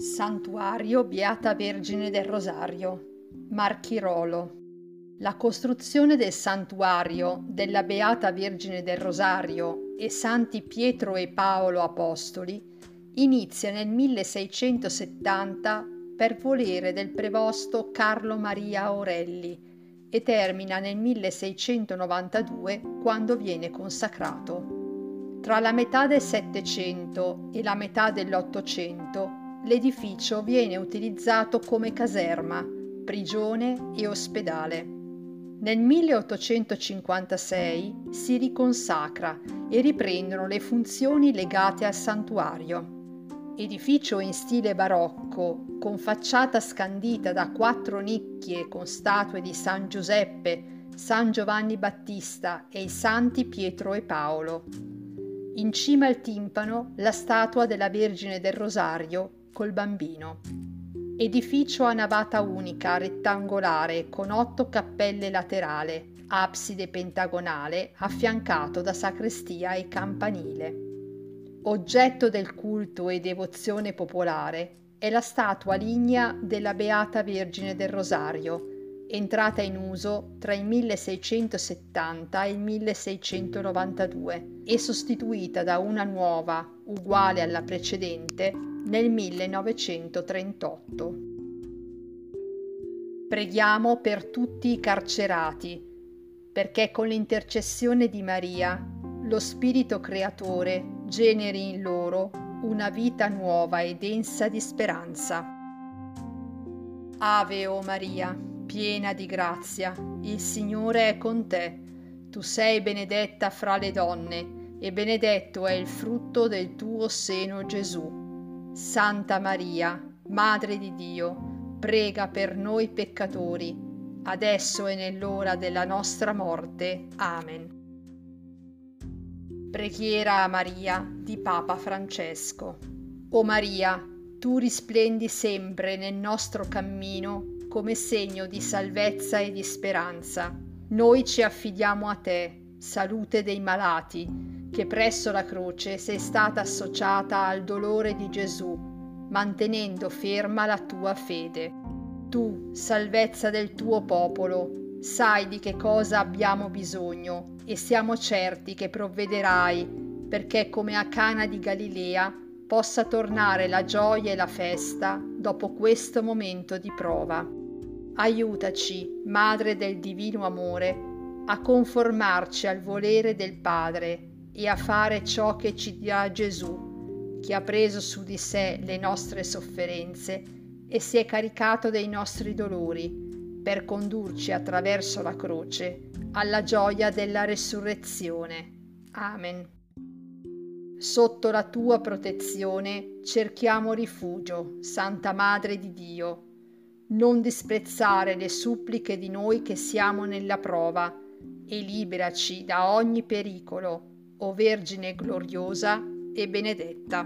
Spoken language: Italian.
Santuario Beata Vergine del Rosario, Marchirolo. La costruzione del santuario della Beata Vergine del Rosario e Santi Pietro e Paolo Apostoli inizia nel 1670 per volere del prevosto Carlo Maria Aurelli e termina nel 1692 quando viene consacrato. Tra la metà del Settecento e la metà dell'Ottocento l'edificio viene utilizzato come caserma, prigione e ospedale. Nel 1856 si riconsacra e riprendono le funzioni legate al santuario. Edificio in stile barocco, con facciata scandita da quattro nicchie con statue di San Giuseppe, San Giovanni Battista e i santi Pietro e Paolo. In cima al timpano la statua della Vergine del Rosario col bambino. Edificio a navata unica, rettangolare, con otto cappelle laterali, abside pentagonale, affiancato da sacrestia e campanile. Oggetto del culto e devozione popolare è la statua lignea della Beata Vergine del Rosario, entrata in uso tra il 1670 e il 1692 e sostituita da una nuova, uguale alla precedente, nel 1938. Preghiamo per tutti i carcerati, perché con l'intercessione di Maria lo Spirito Creatore generi in loro una vita nuova e densa di speranza. Ave o Maria, piena di grazia, il Signore è con te. Tu sei benedetta fra le donne, e benedetto è il frutto del tuo seno Gesù. Santa Maria, Madre di Dio, prega per noi peccatori, adesso e nell'ora della nostra morte. Amen. Preghiera a Maria di Papa Francesco. O Maria, tu risplendi sempre nel nostro cammino come segno di salvezza e di speranza. Noi ci affidiamo a te, salute dei malati che presso la croce sei stata associata al dolore di Gesù, mantenendo ferma la tua fede. Tu, salvezza del tuo popolo, sai di che cosa abbiamo bisogno e siamo certi che provvederai perché come a Cana di Galilea possa tornare la gioia e la festa dopo questo momento di prova. Aiutaci, Madre del Divino Amore, a conformarci al volere del Padre e a fare ciò che ci dirà Gesù, che ha preso su di sé le nostre sofferenze e si è caricato dei nostri dolori per condurci attraverso la croce alla gioia della resurrezione. Amen. Sotto la tua protezione cerchiamo rifugio, Santa Madre di Dio. Non disprezzare le suppliche di noi che siamo nella prova e liberaci da ogni pericolo o Vergine gloriosa e benedetta.